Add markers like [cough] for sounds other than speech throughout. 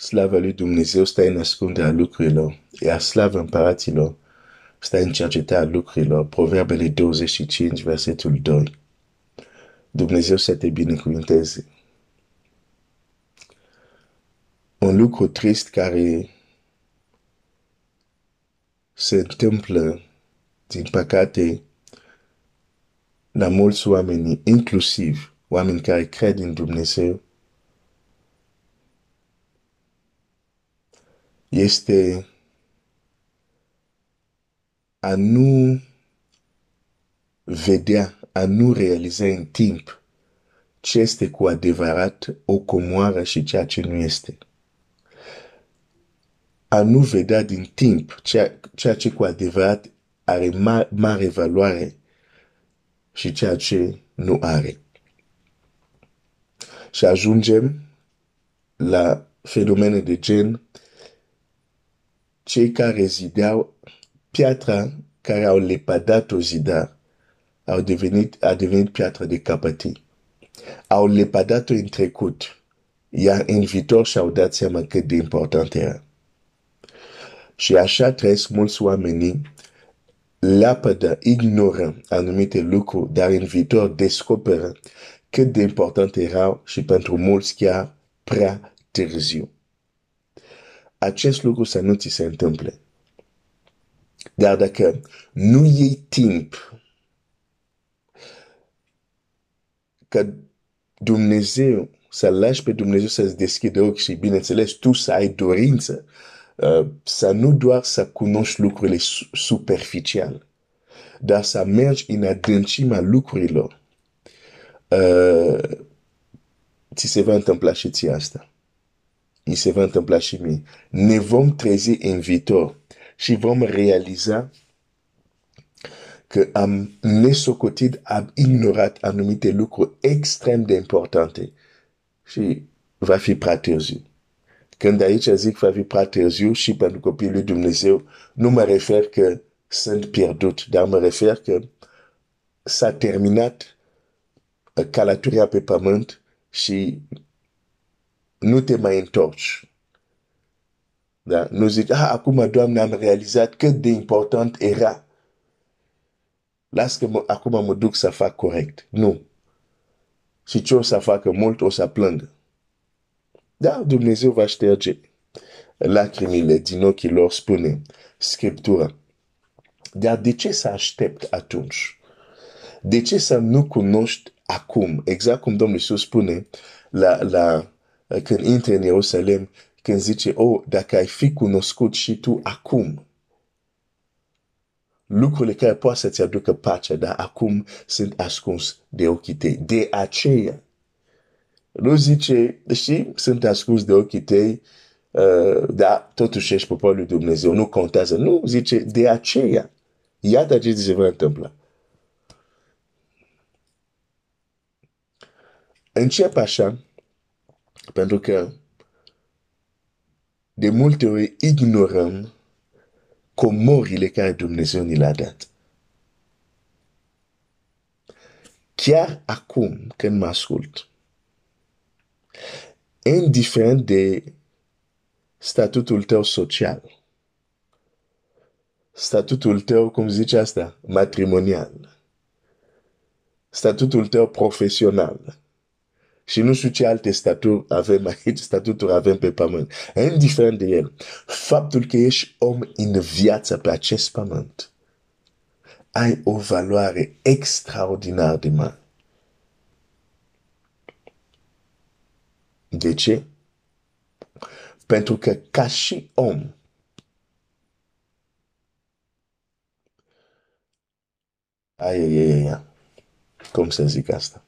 slava lui Dumnezeu stă în ascunderea lucrurilor, iar slava împăraților stă în cercetarea lucrurilor. Proverbele 25, versetul 2. Dumnezeu să te binecuvânteze. Un lucru trist care se întâmplă, din păcate, la mulți oameni, inclusiv oameni care cred în Dumnezeu, este a nu vedea, a nu realiza în timp ce este cu adevărat o comoară și ceea ce nu este. A nu vedea din timp ceea, ceea ce cu adevărat are ma, mare valoare și ceea ce nu are. Și ajungem la fenomene de gen cei care zideau piatra care au lepădat-o zida au devenit, a devenit piatră de capătii. Au lepădat-o în trecut, iar în viitor și-au dat seama cât de important era. Și așa trăiesc mulți oameni lapădă, ignoră anumite lucruri, dar în viitor descoperă cât de important erau și pentru mulți chiar prea târziu. Acest lucru să nu ți se întâmple. Dar dacă nu iei timp că Dumnezeu, să lași pe Dumnezeu să-ți deschide ochii și, bineînțeles, tu să ai dorință, uh, să nu doar să cunoști lucrurile superficial, dar să mergi în adâncimea lucrurilor, uh, ți se va întâmpla și ție asta. Mi se va întâmpla și mie. Ne vom trezi în viitor și vom realiza că am nesocotit, am ignorat anumite lucruri extrem de importante și va fi prea târziu. Când aici zic va fi prea târziu și pentru copilul lui Dumnezeu, nu mă refer că sunt pierdut, dar mă refer că s-a terminat călătoria pe pământ și nu te mai întorci. Da? Nu zici, ah, acum, Doamne, am realizat cât de important era. Las că mă, acum mă duc să fac corect. Nu. Și ce o să facă mult, o să plângă. Da, Dumnezeu va șterge lacrimile din ochii lor, spune Scriptura. Dar de ce să aștept atunci? De ce să nu cunoști acum? Exact cum Domnul Iisus spune la, la, când intre în Ierusalem, când zice, oh, dacă ai fi cunoscut și tu acum, lucrurile care poate să-ți aducă pacea, dar acum sunt ascuns de ochii tăi. De aceea, nu zice, știi, sunt ascuns de ochii tăi, uh, dar totuși ești poporul lui Dumnezeu, nu contează. Nu, zice, de aceea, iată ce se va întâmpla. Încep așa, pentru că de multe ori ignorăm comorile care Dumnezeu ni le-a dat. Chiar acum când mă ascult, indiferent de statutul tău social, statutul tău, cum zice asta, matrimonial, statutul tău profesional, și nu știu ce alte staturi avem aici, statuturi avem pe pământ. Indiferent de el, faptul că ești om în viață pe acest pământ, ai o valoare extraordinar de mare. De ce? Pentru că ca și om, ai, ai, ai, ai, cum să zic asta?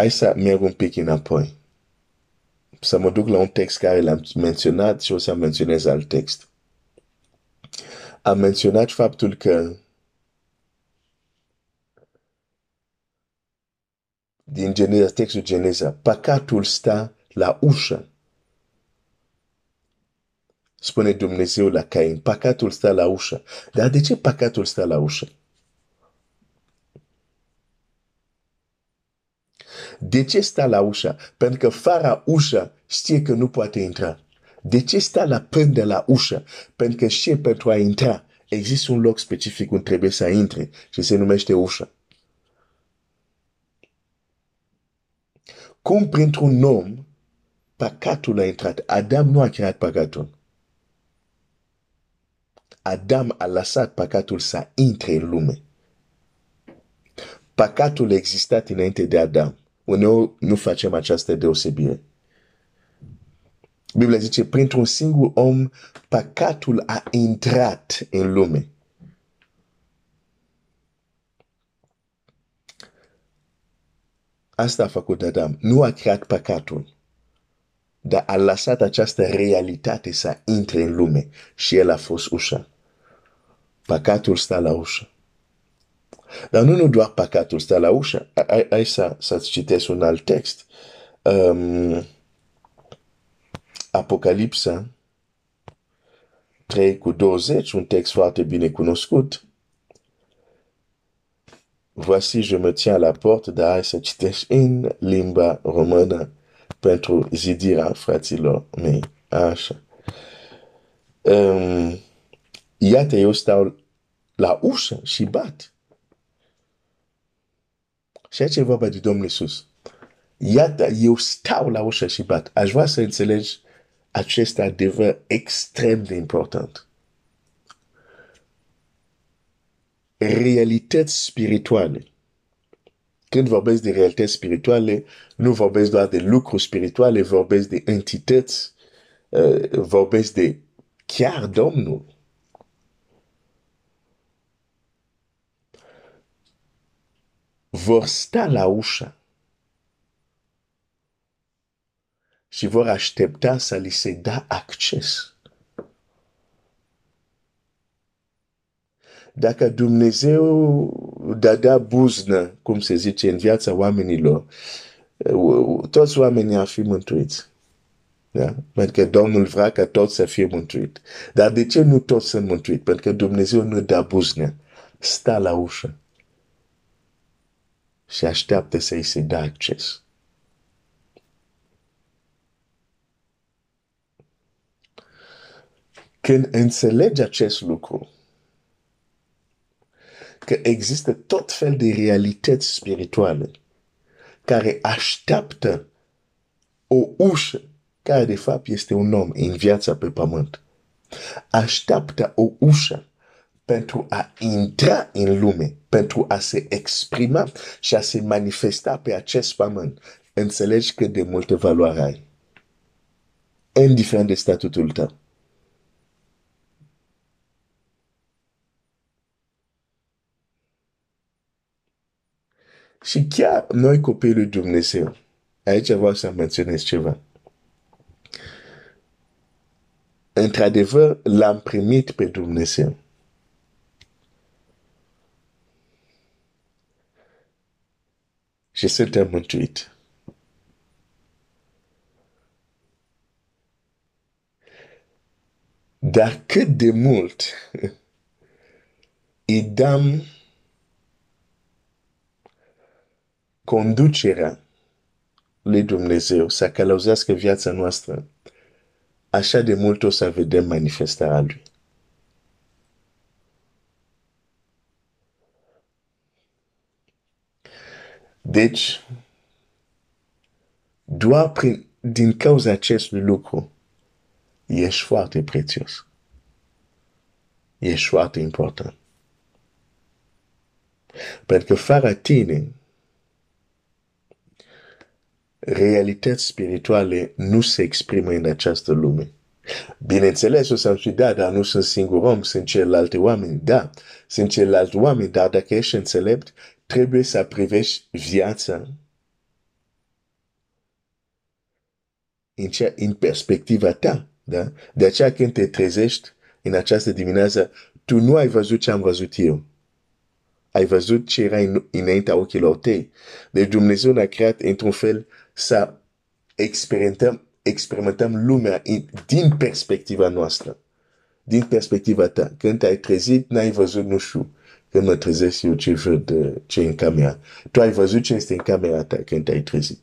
Hai să merg un pic înapoi. Să mă duc la un text care l-am menționat și o să menționez alt text. Am menționat faptul că din Geneza, textul Geneza, păcatul stă la ușă. Spune Dumnezeu la Cain, păcatul stă la ușă. Dar de ce păcatul stă la ușă? De ce sta la ușă? Pentru că fără ușă știe că nu poate intra. De ce sta la pând de la ușă? Pentru că știe pentru a intra există un loc specific unde trebuie să intre și se numește ușă. Cum printr-un om păcatul a intrat? Adam nu a creat păcatul. Adam a lăsat păcatul să intre în lume. Păcatul a existat înainte de Adam. Uneori nu facem această deosebire. Biblia zice, printr-un singur om, păcatul a intrat în lume. Asta a făcut Adam. Nu a creat păcatul, dar a lăsat această realitate să intre în lume și el a fost ușa. Păcatul stă la ușă. Dar nu, nu doar păcatul stă la ușă. Hai să, să-ți citesc un alt text. Um, Apocalipsa 3 cu 20, un text foarte bine cunoscut. Voici, je me tiens à la porte, dar hai să citești în limba română pentru zidirea fraților mei. Așa. Um, iată, eu stau la ușă și bat. Și aici e vorba de Domnul Iisus. Iată, eu stau la ușă și bat. Aș vrea să înțelegi acest adevăr extrem de important. Realități spirituale. Când vorbesc de realități spirituale, nu vorbesc doar de lucruri spirituale, vorbesc de entități, uh, vorbesc de chiar Domnul. Vor sta la ușa și vor aștepta să li se da acces. Dacă Dumnezeu dada buznă, cum se zice, în viața oamenilor, toți oamenii ar fi mântuiți. Da? Pentru că Domnul vrea ca toți să fie mântuit. Dar de ce nu toți sunt mântuiți? Pentru că Dumnezeu nu dă buznă. Sta la ușă. Și așteaptă să-i se dea acces. Când înțelegi acest lucru, că există tot fel de realități spirituale care așteaptă o ușă care de fapt este un om în viața pe pământ. Așteaptă o ușă pentru a intra în lume, pentru a se exprima și a se manifesta pe acest pământ. Înțelegi cât de multe valoare ai. Indiferent de statutul tău. Și chiar noi copiii lui Dumnezeu, aici vreau să menționez ceva. Într-adevăr, l-am primit pe Dumnezeu. Și suntem mântuit. Dar cât de mult îi dăm conducerea lui Dumnezeu să călăuzească viața noastră, așa de mult o să vedem manifestarea lui. Deci, doar prin, din cauza acestui lucru, ești foarte prețios. Ești foarte important. Pentru că fără tine, realități spirituale nu se exprimă în această lume. Bineînțeles, o să-mi spui, da, dar nu sunt singur om, sunt celelalte oameni. Da, sunt celelalte oameni, dar dacă ești înțelept, trebuie să privești viața în, cea, în perspectiva ta. Da? De aceea când te trezești în această dimineață, tu nu ai văzut ce am văzut eu. Ai văzut ce era înaintea ochilor tăi. Deci Dumnezeu ne-a creat într-un fel să experimentăm, experimentăm lumea din perspectiva noastră. Din perspectiva ta. Când te-ai trezit, n-ai văzut, nu știu, când mă trezesc eu ce văd uh, ce în camera. Tu ai văzut ce este în camera ta când te-ai trezit.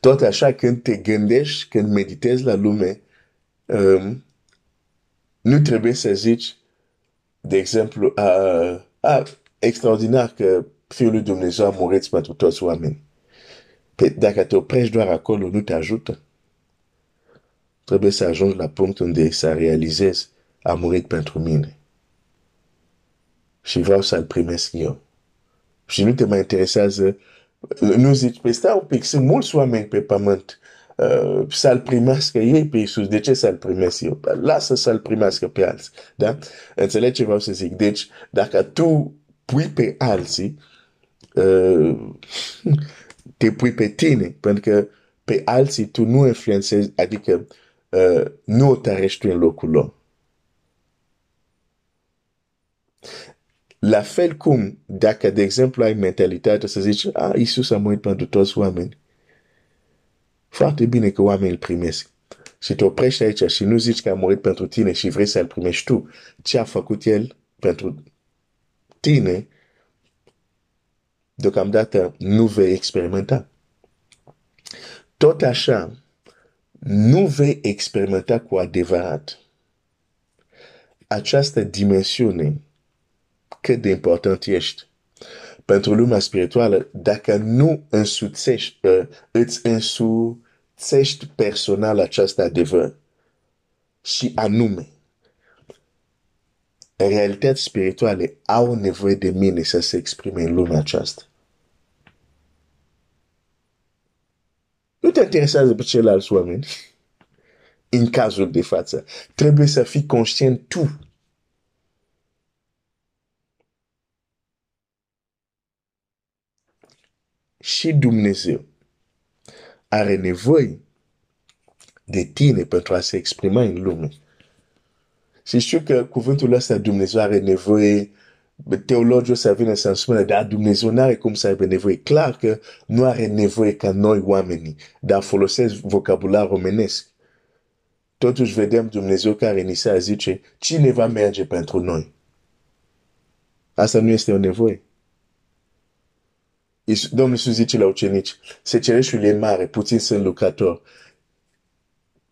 Tot așa, când te gândești, când meditezi la lume, um, nu trebuie să zici, de exemplu, a, a, extraordinar că Fiul lui Dumnezeu a murit pentru toți oamenii. Pe, dacă te oprești doar acolo, nu te ajută. Trebuie să ajungi la punctul unde să realizezi, a murit pentru mine. Și vreau să-l primesc eu. Și nu te mai interesează, nu zici, pe stai un pic, sunt mulți oameni pe pământ uh, să-l primească ei pe Iisus. De ce să-l primesc eu? Lasă să-l primească pe alții. Da? Înțelegi ce vreau să zic? Deci, dacă tu pui pe alții, uh, [laughs] te pui pe tine, pentru că pe alții tu nu influențezi, adică uh, nu o tărești tu în locul lor. La fel cum, dacă, de exemplu, ai mentalitatea să zici, a, Iisus a murit pentru toți oameni. Foarte bine că oamenii îl primesc. Și te oprești aici și nu zici că a murit pentru tine și vrei să-l primești tu. Ce a făcut el pentru tine, deocamdată nu vei experimenta. Tot așa, nu vei experimenta cu adevărat această dimensiune cât de important ești. Pentru lumea spirituală, dacă nu însuțești, uh, îți însuțești personal acest adevăr și anume, realități spirituale au nevoie de mine să se exprime în lumea aceasta. Nu te interesează pe ceilalți oameni. [laughs] În cazul de față, trebuie să fii conștient tu și Dumnezeu are nevoie de tine pentru a se exprima în lume. Și știu că cuvântul ăsta Dumnezeu are nevoie, teologul să vină să-mi spună, dar Dumnezeu nu are cum să aibă nevoie. Clar că nu are nevoie ca noi oamenii, dar folosesc vocabular omenesc. Totuși vedem Dumnezeu care ni se zice, cine va merge pentru noi? Asta nu este o nevoie. Domnul Iisus zice la ucenici, secereșul e mare, puțin sunt lucrători.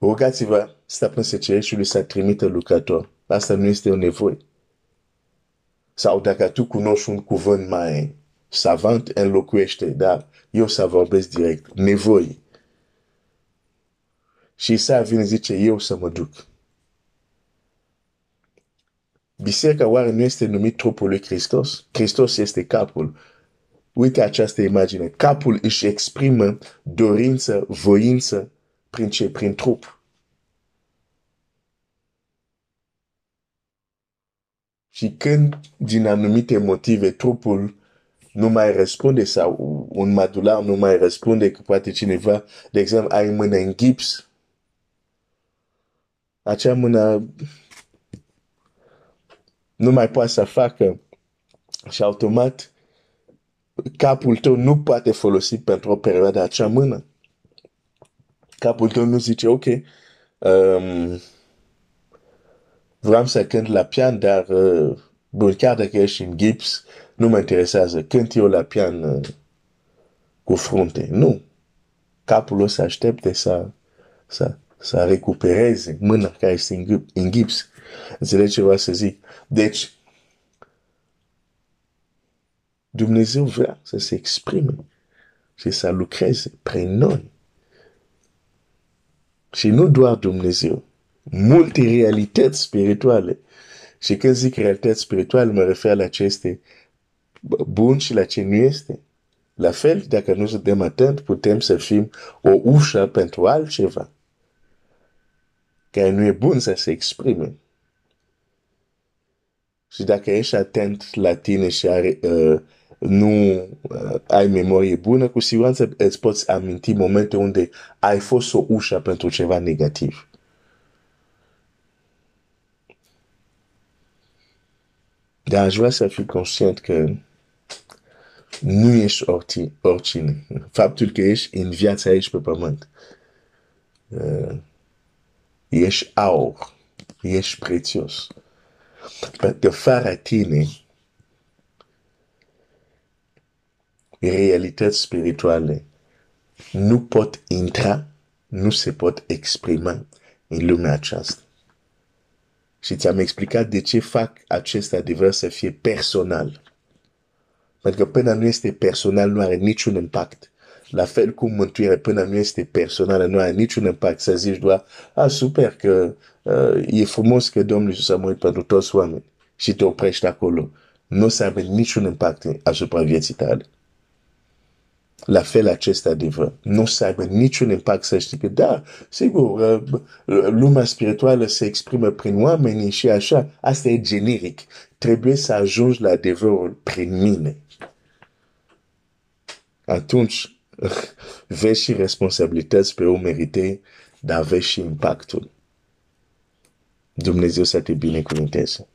Rugați-vă, stăpân secereșului să trimită lucrători. Asta nu este o nevoie. Sau dacă tu cunoști un cuvânt mai savant, înlocuiește, dar eu să vorbesc direct. Nevoie. Și să vine zice, eu să mă duc. Biserica oare nu este numit trupul lui Hristos? Hristos este capul. Uite această imagine. Capul își exprimă dorință, voință prin ce? Prin trup. Și când, din anumite motive, trupul nu mai răspunde sau un madular nu mai răspunde, că poate cineva, de exemplu, ai mână în gips, acea mână nu mai poate să facă și automat capul tău nu poate folosi pentru o perioadă acea mână. Capul tău nu zice, ok, um, vreau să cânt la pian, dar uh, bun, chiar dacă ești în gips, nu mă interesează. Cânt eu la pian uh, cu frunte. Nu. Capul o să aștepte să, să, să recupereze mâna care este în gips. Înțelegi ce vreau să zic? Deci, Dumnezeu vrea să se exprime și să lucreze prin noi. Și nu doar Dumnezeu, multe realități spirituale. Și când zic realități spirituale, mă refer la ce este bun și la ce nu este. La fel, dacă nu suntem atent, putem să fim o ușă pentru altceva care nu e bun să se exprime. Și dacă ești atent la tine și are, uh, nu uh, ai memorie bună, cu siguranță îți poți aminti momente unde ai fost o ușă pentru ceva negativ. Dar aș vrea să fii conștient că nu ești oricine. Faptul că ești în viața aici pe pământ. Uh, ești aur. Ești prețios. Pentru că fără tine, realități spirituale nu pot intra, nu se pot exprima în lumea aceasta. Și ți-am explicat de ce fac acest adevăr să fie personal. Pentru că până nu este personal, nu are niciun impact. La fel cum mântuirea până nu este personală, nu are niciun impact. Să zici doar, a, super, că uh, e frumos că Domnul Iisus a murit pentru toți oameni și te oprești acolo. Nu o să aibă niciun impact asupra vieții tale. La fel acest adevăr. Nu o să aibă niciun impact să știi că, da, sigur, uh, lumea spirituală se exprimă prin oameni și așa, asta e generic. Trebuie să ajungi la adevărul prin mine. Atunci, [laughs] vezi și responsabilități pe o merite, dar vezi și impactul. Dumnezeu să te binecuvânteze.